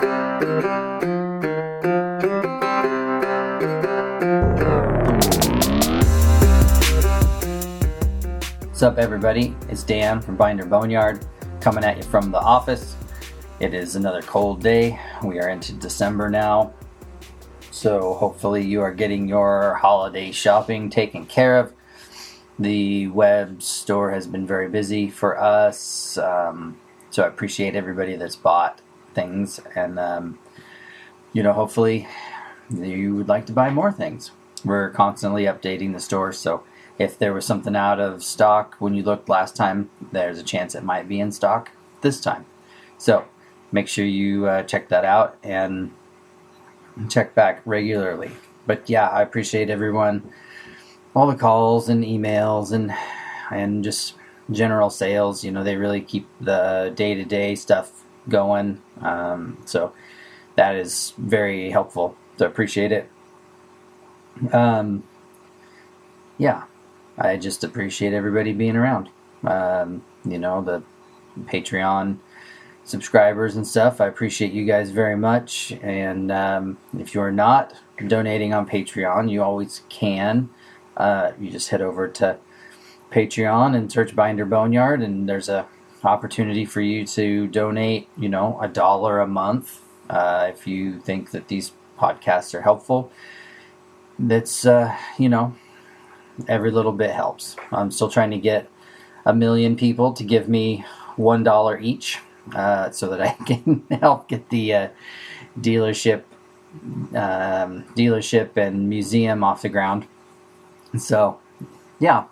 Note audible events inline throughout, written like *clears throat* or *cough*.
What's up, everybody? It's Dan from Binder Boneyard coming at you from the office. It is another cold day. We are into December now. So, hopefully, you are getting your holiday shopping taken care of. The web store has been very busy for us. Um, so, I appreciate everybody that's bought things. And, um, you know, hopefully, you would like to buy more things. We're constantly updating the store. So, if there was something out of stock when you looked last time, there's a chance it might be in stock this time. So make sure you uh, check that out and check back regularly. But yeah, I appreciate everyone, all the calls and emails and and just general sales. You know, they really keep the day to day stuff going. Um, so that is very helpful. So appreciate it. Um, yeah, I just appreciate everybody being around. Um, you know, the Patreon subscribers and stuff. I appreciate you guys very much. And um, if you're not donating on Patreon, you always can. Uh, you just head over to Patreon and search Binder Boneyard, and there's a opportunity for you to donate. You know, a dollar a month uh, if you think that these podcasts are helpful. That's uh, you know every little bit helps. I'm still trying to get a million people to give me one dollar each, uh, so that I *laughs* can help get the uh, dealership, um, dealership and museum off the ground. So, yeah,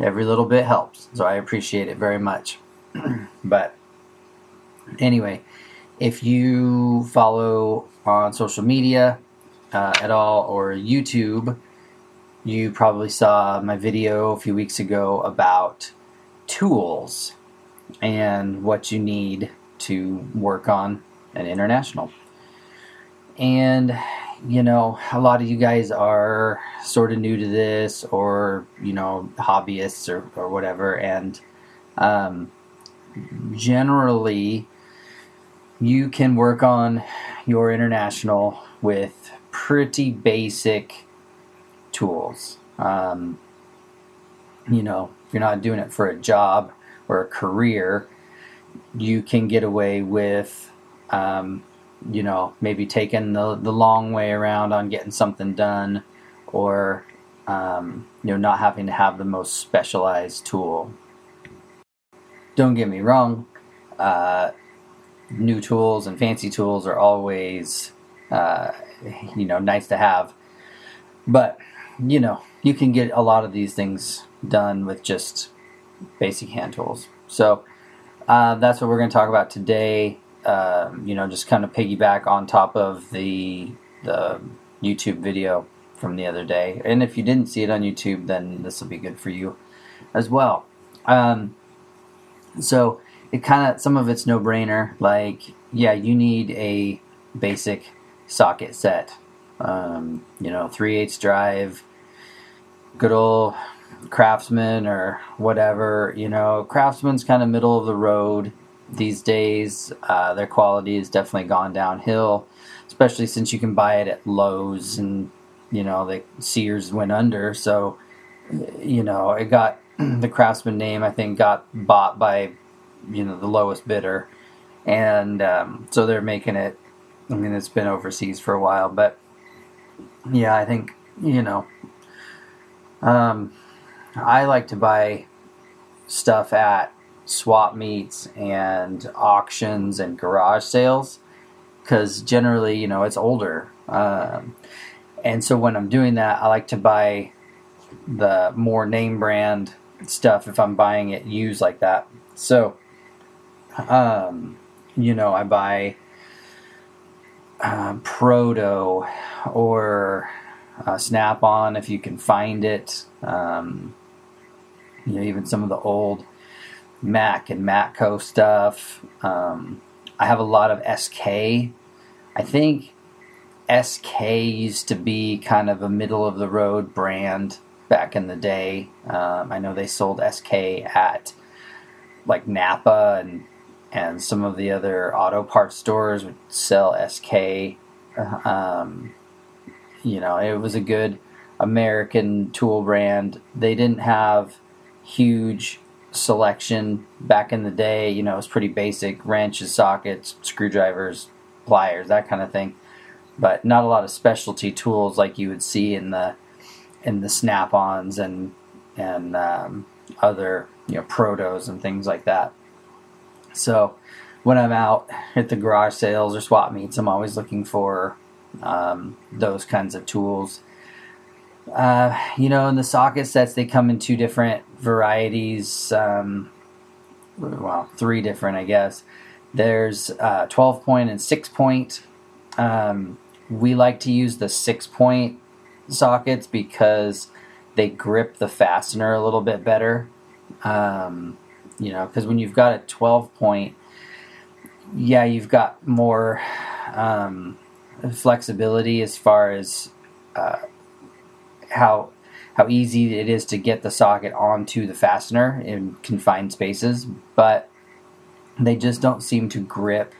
every little bit helps. So I appreciate it very much. *clears throat* but anyway, if you follow on social media uh, at all or YouTube you probably saw my video a few weeks ago about tools and what you need to work on an international. And, you know, a lot of you guys are sort of new to this or, you know, hobbyists or, or whatever. And um, generally, you can work on your international with pretty basic tools. Um, you know, if you're not doing it for a job or a career, you can get away with, um, you know, maybe taking the, the long way around on getting something done or, um, you know, not having to have the most specialized tool. Don't get me wrong, uh, new tools and fancy tools are always, uh, you know, nice to have. But you know, you can get a lot of these things done with just basic hand tools. So uh, that's what we're going to talk about today. Um, you know, just kind of piggyback on top of the the YouTube video from the other day. And if you didn't see it on YouTube, then this will be good for you as well. Um, so it kind of some of it's no brainer. Like, yeah, you need a basic socket set. Um, you know, three eighths drive, good old craftsman or whatever you know craftsman's kind of middle of the road these days uh, their quality has definitely gone downhill especially since you can buy it at Lowe's and you know the sears went under. So you know it got *clears throat* the craftsman name i think got bought by you know the lowest bidder. And um, so they're making it i mean it's been overseas for a while but yeah i think you know um, I like to buy stuff at swap meets and auctions and garage sales because generally, you know, it's older. Um, and so when I'm doing that, I like to buy the more name brand stuff if I'm buying it used like that. So, um, you know, I buy uh, Proto or uh, Snap on if you can find it. Um, you know, even some of the old Mac and Matco stuff. Um, I have a lot of SK. I think SK used to be kind of a middle of the road brand back in the day. Um, I know they sold SK at like Napa and and some of the other auto parts stores would sell SK. Um, you know, it was a good American tool brand. They didn't have huge selection back in the day. You know, it was pretty basic wrenches, sockets, screwdrivers, pliers, that kind of thing. But not a lot of specialty tools like you would see in the in the snap-ons and and um, other you know protos and things like that. So when I'm out at the garage sales or swap meets, I'm always looking for um, those kinds of tools. Uh, you know, in the socket sets, they come in two different varieties. Um, well, three different, I guess. There's uh, 12 point and 6 point. Um, we like to use the 6 point sockets because they grip the fastener a little bit better. Um, you know, because when you've got a 12 point, yeah, you've got more um, flexibility as far as uh, how how easy it is to get the socket onto the fastener in confined spaces, but they just don't seem to grip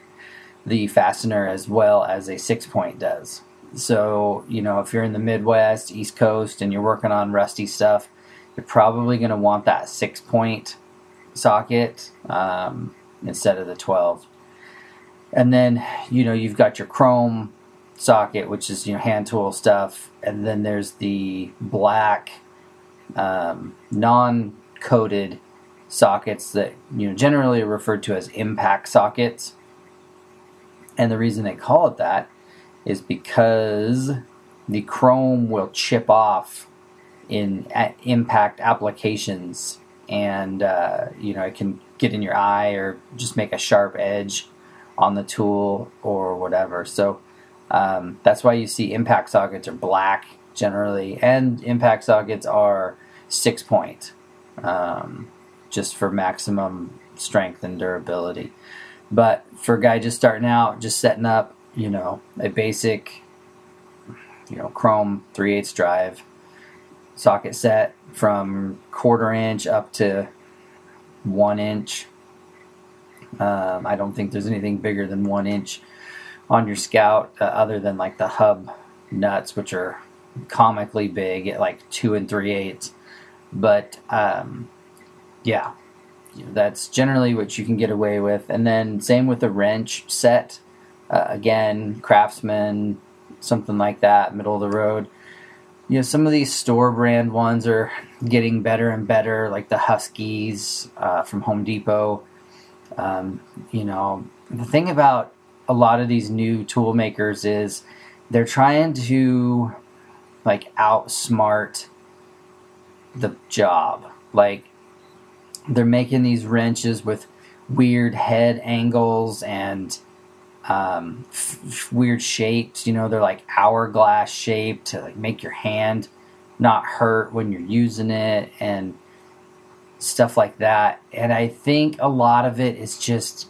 the fastener as well as a six point does. So, you know, if you're in the Midwest, East Coast, and you're working on rusty stuff, you're probably going to want that six point socket um, instead of the 12. And then, you know, you've got your chrome socket, which is, you know, hand tool stuff. And then there's the black um, non coated sockets that, you know, generally are referred to as impact sockets. And the reason they call it that is because the chrome will chip off in impact applications and uh, you know it can get in your eye or just make a sharp edge on the tool or whatever so um, that's why you see impact sockets are black generally and impact sockets are six point um, just for maximum strength and durability but for a guy just starting out just setting up you know a basic you know chrome 3 8 drive socket set from quarter inch up to one inch. Um, I don't think there's anything bigger than one inch on your Scout, uh, other than like the hub nuts, which are comically big at like two and three eighths. But um, yeah, that's generally what you can get away with. And then same with the wrench set. Uh, again, Craftsman, something like that, middle of the road you know some of these store brand ones are getting better and better like the huskies uh, from home depot um, you know the thing about a lot of these new tool makers is they're trying to like outsmart the job like they're making these wrenches with weird head angles and um, f- weird shapes. You know, they're like hourglass shaped to like make your hand not hurt when you're using it and stuff like that. And I think a lot of it is just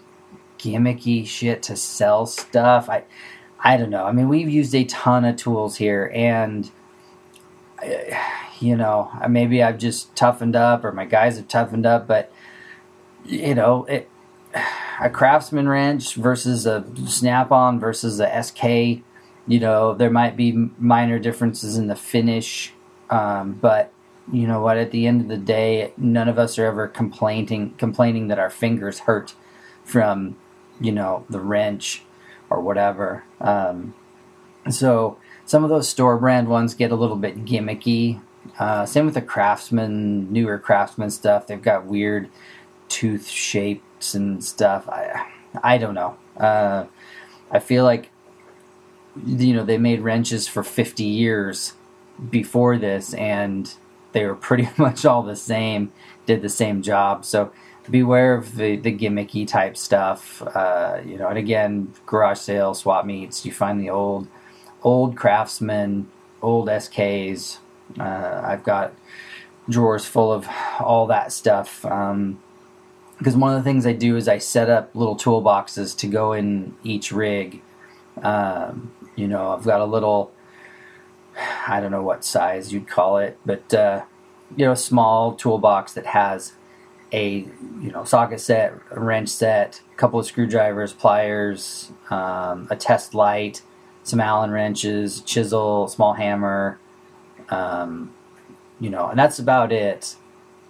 gimmicky shit to sell stuff. I I don't know. I mean, we've used a ton of tools here and *sighs* you know, maybe I've just toughened up or my guys have toughened up, but you know, it *sighs* a craftsman wrench versus a snap on versus a SK. You know, there might be minor differences in the finish, um, but you know what? At the end of the day, none of us are ever complaining complaining that our fingers hurt from you know the wrench or whatever. Um, so some of those store brand ones get a little bit gimmicky. Uh, same with the craftsman, newer craftsman stuff. They've got weird tooth shapes and stuff. I I don't know. Uh, I feel like you know they made wrenches for 50 years before this, and they were pretty *laughs* much all the same. Did the same job. So beware of the, the gimmicky type stuff. Uh, you know, and again, garage sale, swap meets. You find the old old craftsmen, old SKs. Uh, I've got drawers full of all that stuff. Um, because one of the things I do is I set up little toolboxes to go in each rig. Um, you know, I've got a little, I don't know what size you'd call it, but uh, you know, a small toolbox that has a you know socket set, a wrench set, a couple of screwdrivers, pliers, um, a test light, some Allen wrenches, chisel, small hammer, um, you know, and that's about it.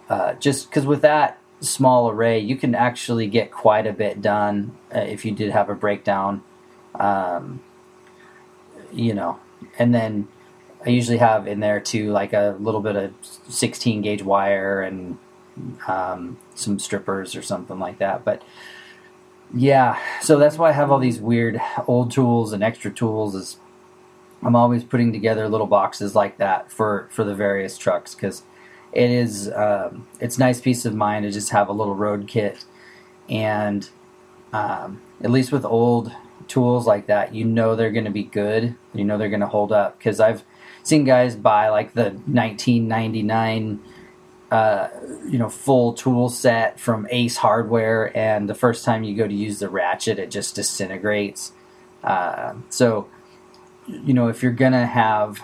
Uh, just because with that small array, you can actually get quite a bit done uh, if you did have a breakdown. Um, you know, and then I usually have in there too like a little bit of 16 gauge wire and um, some strippers or something like that. But yeah, so that's why I have all these weird old tools and extra tools. Is I'm always putting together little boxes like that for for the various trucks because it is um, it's nice peace of mind to just have a little road kit and um, at least with old tools like that you know they're going to be good you know they're going to hold up because i've seen guys buy like the 1999 uh, you know full tool set from ace hardware and the first time you go to use the ratchet it just disintegrates uh, so you know if you're to have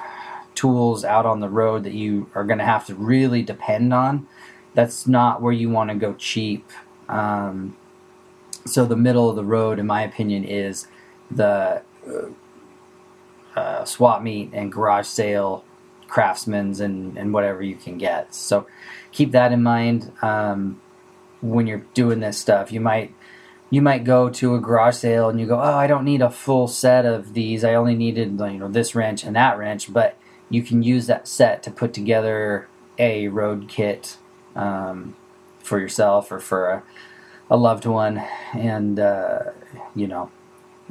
tools out on the road that you are to have to really depend on, that's not where you want to go cheap. Um, so the middle of the road, in my opinion, is the uh, uh, swap meet and garage sale, craftsman's, and, and whatever you can get. So keep that in mind um, when you're doing this stuff. You might you might go to a garage sale and you go, oh, I don't need a full set of these. I only needed you know this wrench and that wrench, but you can use that set to put together a road kit um, for yourself or for a, a loved one, and uh, you know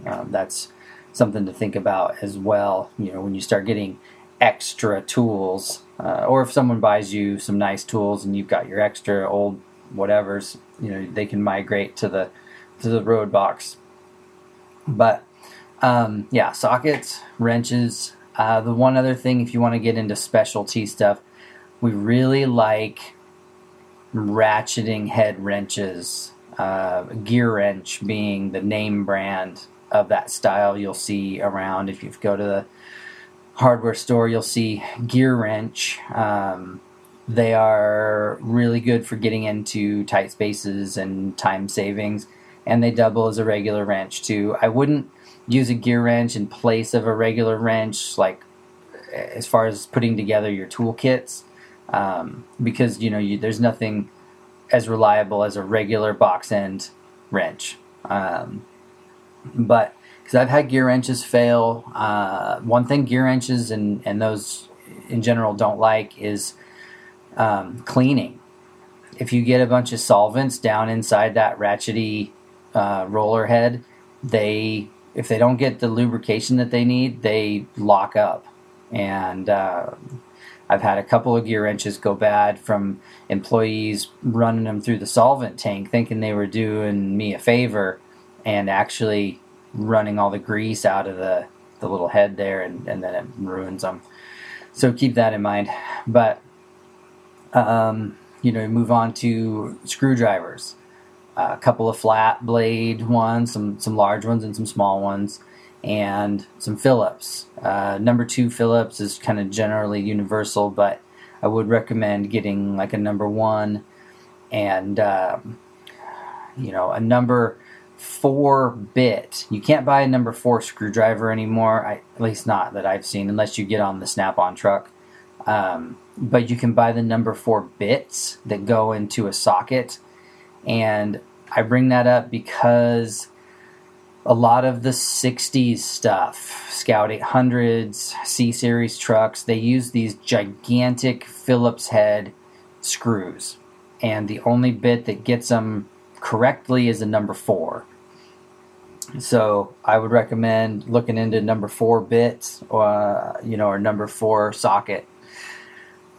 um, that's something to think about as well. You know, when you start getting extra tools, uh, or if someone buys you some nice tools and you've got your extra old whatever's, you know, they can migrate to the to the road box. But um, yeah, sockets, wrenches, uh, the one other thing, if you want to get into specialty stuff, we really like ratcheting head wrenches. Uh, gear wrench being the name brand of that style you'll see around. If you go to the hardware store, you'll see gear wrench. Um, they are really good for getting into tight spaces and time savings, and they double as a regular wrench too. I wouldn't use a gear wrench in place of a regular wrench, like as far as putting together your toolkits, um, because you know you, there's nothing as reliable as a regular box end wrench. Um, but because I've had gear wrenches fail, uh, one thing gear wrenches and and those in general don't like is um, cleaning. If you get a bunch of solvents down inside that ratchety uh, roller head, they if they don't get the lubrication that they need, they lock up. And uh, I've had a couple of gear wrenches go bad from employees running them through the solvent tank, thinking they were doing me a favor, and actually running all the grease out of the, the little head there, and, and then it ruins them. So keep that in mind. But, um, you know, move on to screwdrivers a couple of flat blade ones, some some large ones and some small ones, and some Phillips. Uh, number two Phillips is kind of generally universal, but I would recommend getting like a number one and um, you know a number four bit. You can't buy a number four screwdriver anymore, I, at least not that I've seen, unless you get on the Snap-on truck. Um, but you can buy the number four bits that go into a socket and I bring that up because a lot of the 60s stuff, Scout 800s, C Series trucks, they use these gigantic Phillips head screws. And the only bit that gets them correctly is a number four. So I would recommend looking into number four bits, uh, you know, or number four socket.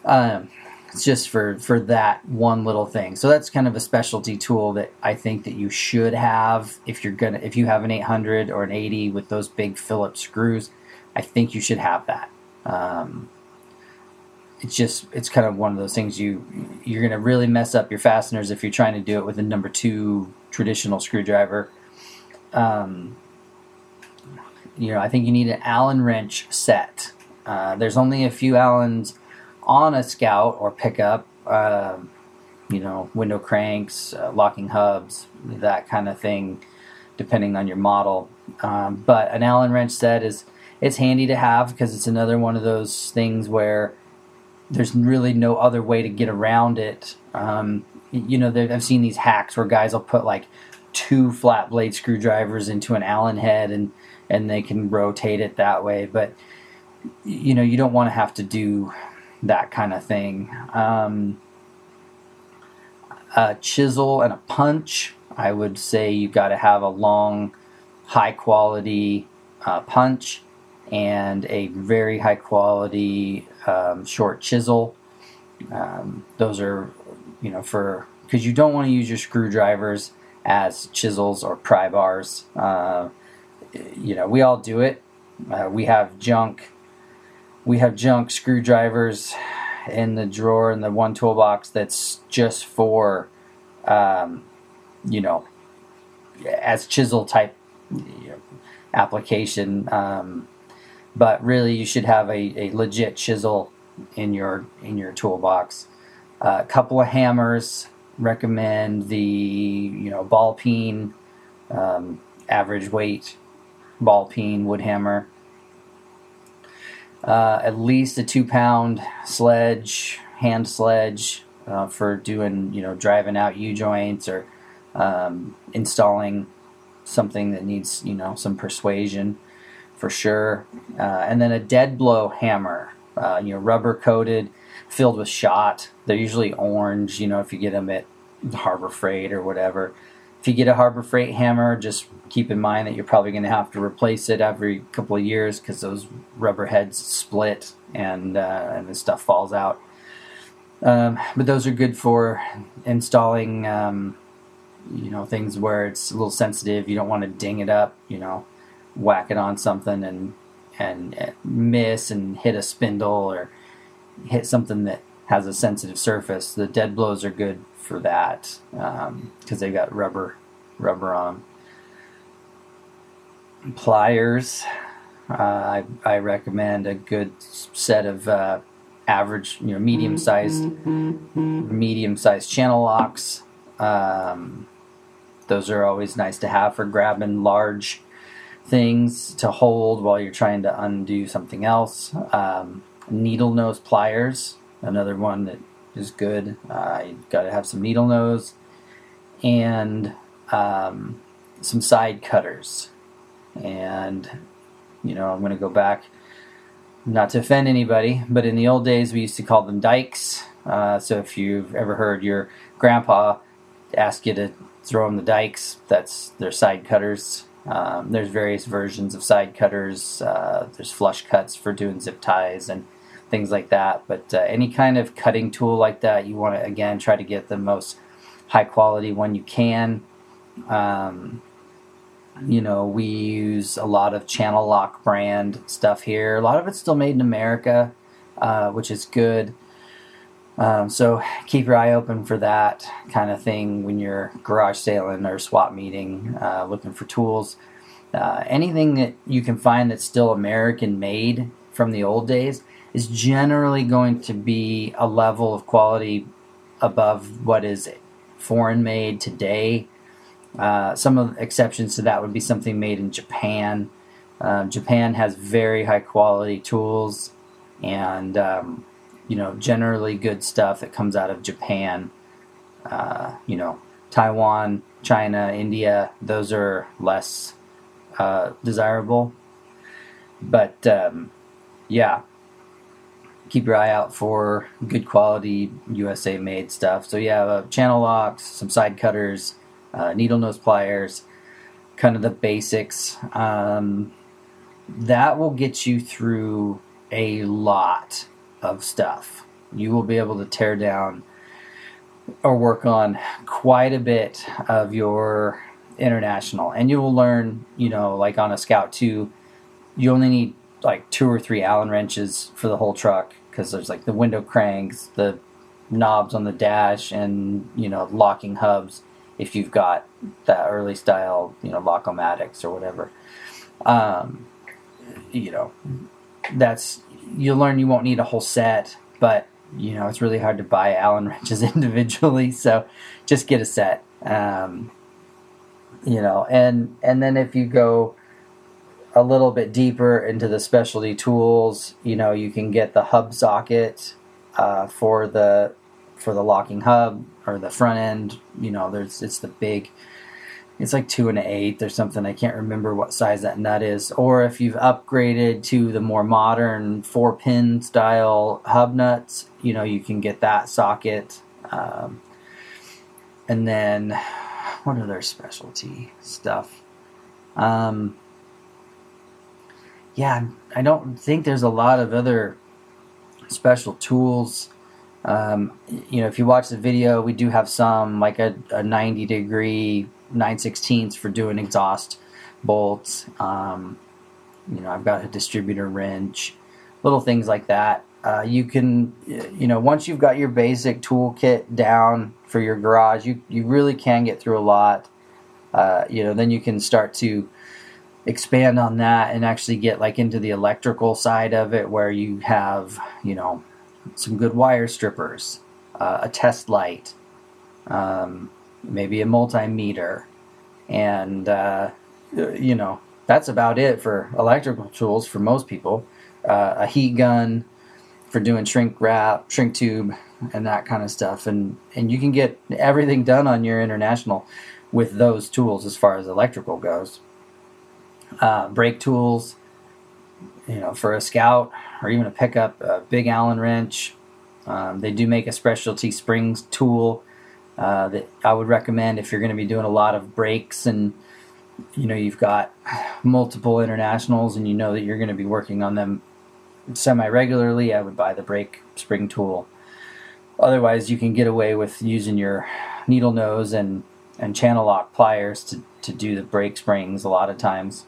Um, it's just for for that one little thing. So that's kind of a specialty tool that I think that you should have if you're gonna if you have an 800 or an 80 with those big Phillips screws. I think you should have that. Um, it's just it's kind of one of those things you you're gonna really mess up your fasteners if you're trying to do it with a number two traditional screwdriver. Um, you know, I think you need an Allen wrench set. Uh, there's only a few Allens on a scout or pickup. Uh, you know, window cranks, uh, locking hubs, that kind of thing, depending on your model. Um, but an Allen wrench set is it's handy to have because it's another one of those things where there's really no other way to get around it. Um, you know, I've seen these hacks where guys will put like two flat blade screwdrivers into an Allen head and and they can rotate it that way. But you know, you don't want to have to do that kind of thing. Um, a chisel and a punch. I would say you've got to have a long, high quality uh, punch and a very high quality um, short chisel. Um, those are, you know, for because you don't want to use your screwdrivers as chisels or pry bars. Uh, you know, we all do it. Uh, we have junk. We have junk screwdrivers in the drawer in the one toolbox that's just for, um, you know, as chisel type you know, application. Um, but really, you should have a, a legit chisel in your in your toolbox. A uh, couple of hammers. Recommend the you know ball peen, um, average weight ball peen wood hammer. Uh, at least a two pound sledge, hand sledge uh, for doing you know driving out U joints or um, installing something that needs you know some persuasion for sure. Uh, and then a dead blow hammer, uh, you know, rubber coated, filled with shot. They're usually orange, you know, if you get them at Harbor Freight or whatever. If you get a Harbor Freight hammer, just keep in mind that you're probably going to have to replace it every couple of years because those rubber heads split and uh, and the stuff falls out. Um, but those are good for installing, um, you know, things where it's a little sensitive. You don't want to ding it up, you know whack it on something and and miss and hit a spindle or hit something that has a sensitive surface. The dead blows are good for that because um, they've got rubber rubber on them. Pliers, uh, I, I recommend a good set of uh, average, you know, medium sized mm-hmm. medium sized channel locks. Um, those are always nice to have for grabbing large things to hold while you're trying to undo something else. Um, needle nose pliers, another one that is good. Uh, you've got to have some needle nose and um, some side cutters. And, you know, I'm going to go back, not to offend anybody, but in the old days we used to call them dikes. Uh, so if you've ever heard your grandpa ask you to throw him the dikes, that's their side cutters. Um, there's various versions of side cutters. Uh, there's flush cuts for doing zip ties and things like that. But uh, any kind of cutting tool like that, you want to again try to get the most high quality one you can. Um, you know, we use a lot of Channellock brand stuff here. A lot of it's still made in America, uh, which is good. Um, so keep your eye open for that kind of thing when you're garage sailing or swap meeting, uh, looking for tools. Uh, anything that you can find that's still American made from the old days is generally going to be a level of quality above what is foreign made today. Uh, some of the exceptions to that would be something made in Japan. Uh, Japan has very high quality tools and um, you know, generally good stuff that comes out of Japan. Uh, you know, Taiwan, China, India, those are less uh, desirable. But um, yeah, keep your eye out for good quality USA made stuff. So yeah, uh, channel locks, some side cutters, uh, needle nose pliers, kind of the basics. Um, that will get you through a lot of stuff. You will be able to tear down or work on quite a bit of your international, and you will learn, you know, like on a Scout 2, you only need like two or three Allen wrenches for the whole truck because there's like the window cranks, the knobs on the dash, and you know, locking hubs if you've got that early style, you know, Lock-O-Matics or whatever. Um, you know, that's you'll learn you won't need a whole set, but you know, it's really hard to buy Allen wrenches *laughs* individually. So just get a set. Um, you know, and and then if you go a little bit deeper into the specialty tools, you know, you can get the hub socket uh, for the for the locking hub or the front end. You know, there's it's the big it's like two and an eighth or something. I can't remember what size that nut is. Or if you've upgraded to the more modern four pin style hub nuts, you know, you can get that socket. Um, and then what other specialty stuff? Um, yeah, I don't think there's a lot of other special tools. Um, you know, if you watch the video, we do have some like a, a 90 degree 9 16ths for doing exhaust bolts. Um, you know, I've got a distributor wrench, little things like that. Uh, you can, you know, once you've got your basic toolkit down for your garage, you, you really can get through a lot. Uh, you know, then you can start to expand on that and actually get like into the electrical side of it where you have, you know, some good wire strippers, uh, a test light, um, maybe a multimeter, and uh, you know that's about it for electrical tools for most people. Uh, a heat gun for doing shrink wrap, shrink tube, and that kind of stuff, and and you can get everything done on your international with those tools as far as electrical goes. Uh, brake tools, you know, for a scout or even a pickup, a big Allen wrench. Um, they do make a specialty springs tool uh, that I would recommend if you're going to be doing a lot of brakes and you know you've got multiple internationals and you know that you're going to be working on them semi regularly. I would buy the brake spring tool. Otherwise, you can get away with using your needle nose and and channel lock pliers to, to do the brake springs a lot of times.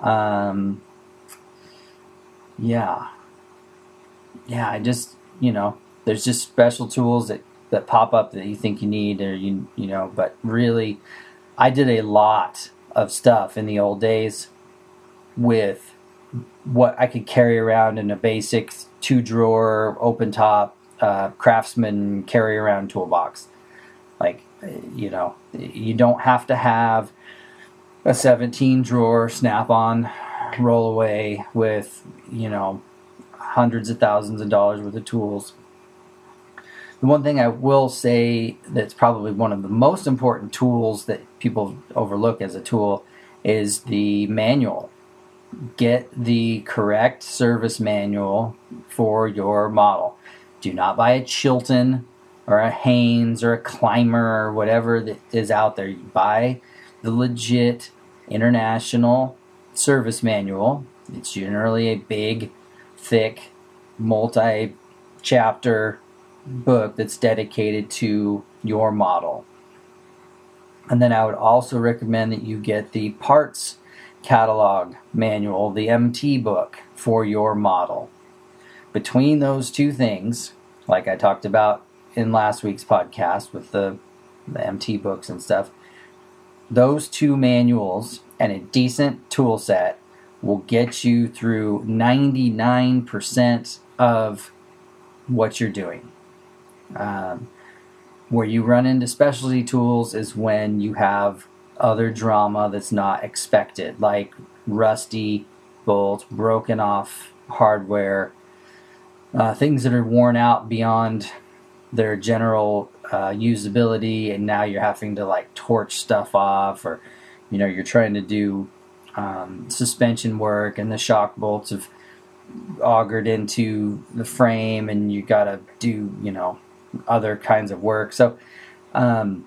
Um, yeah. Yeah, I just, you know, there's just special tools that that pop up that you think you need or you you know but really i did a lot of stuff in the old days with what i could carry around in a basic two drawer open top uh, craftsman carry around toolbox. Like you know you don't have to have a 17 drawer snap on roll away with you know hundreds of thousands of dollars worth of tools the one thing I will say that's probably one of the most important tools that people overlook as a tool is the manual. Get the correct service manual for your model. Do not buy a Chilton or a Haynes or a Clymer or whatever that is out there. You buy the legit international service manual. It's generally a big, thick, multi chapter book that's dedicated to your model. And then I would also recommend that you get the parts catalog manual, the MT book for your model. Between those two things, like I talked about in last week's podcast with the, the MT books and stuff, those two manuals and a decent tool set will get you through 99% of what you're doing. Um, where you run into specialty tools is when you have other drama that's not expected, like rusty bolts, broken off hardware, uh, things that are worn out beyond their general uh, usability, and now you're having to like torch stuff off, or you know you're trying to do um, suspension work, and the shock bolts have augured into the frame, and you got to do you know other kinds of work. So um,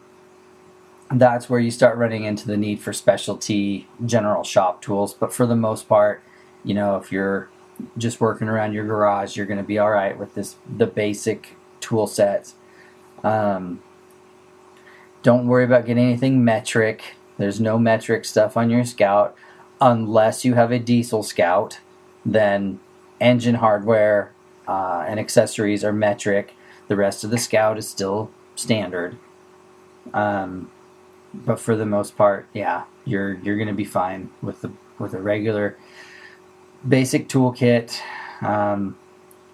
that's where you start running into the need for specialty general shop tools. But for the most part, you know, if you're just working around your garage, you're going to be all right with this the basic tool sets. Um, don't worry about getting anything metric. There's no metric stuff on your Scout unless you have a diesel Scout. Then engine hardware uh, and accessories are metric. The rest of the scout is still standard. Um, but for the most part, yeah, you're you're gonna be fine with the with a regular basic toolkit. Um,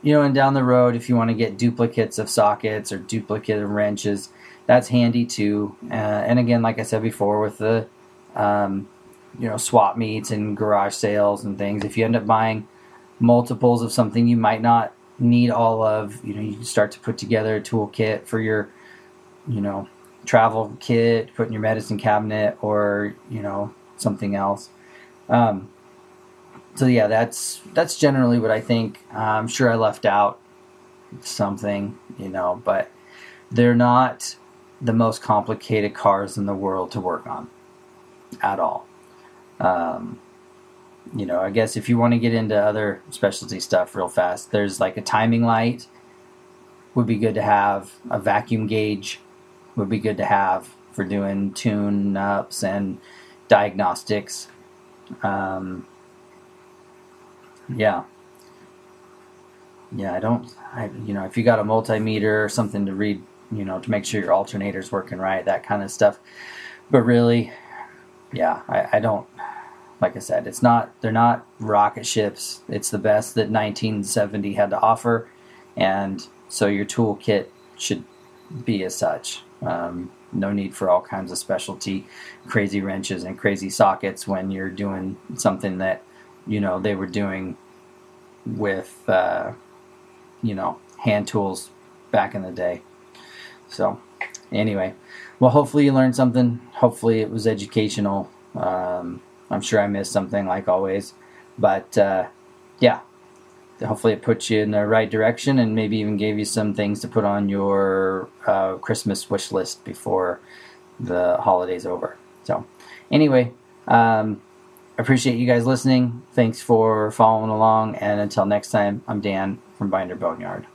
you know, and down the road, if you want to get duplicates of sockets or duplicate of wrenches, that's handy too. Uh, and again, like I said before, with the um, you know swap meets and garage sales and things, if you end up buying multiples of something you might not need all of, you know, you start to put together a toolkit for your, you know, travel kit, put in your medicine cabinet, or you know something else. Um, so yeah, that's that's generally what I think. I'm sure I left out something, you know, but they're not the most complicated cars in the world to work on at all. Um, you know, I guess if you want to get into other specialty stuff real fast, there's like a timing light would be good to have. A vacuum gauge would be good to have for doing tune ups and diagnostics. Um, yeah. Yeah, I don't, I, you know, if you got a multimeter or something to read, you know, to make sure your alternator's working right, that kind of stuff. But really, yeah, I, I don't, like I said, it's not, they're not rocket ships. It's the best that 1970 had to offer. And so your toolkit should be as such. Um, no need for all kinds of specialty crazy wrenches and crazy sockets when you're doing something that you know they were doing with uh, you know hand tools back in the day. So anyway, well, hopefully you learned something. Hopefully it was educational. Um, I'm sure I missed something like always, but uh, yeah, hopefully it puts you in the right direction and maybe even gave you some things to put on your uh, Christmas wish list before the holidays over. So anyway. Um, appreciate you guys listening. Thanks for following along. And until next time, I'm Dan from Binder Boneyard.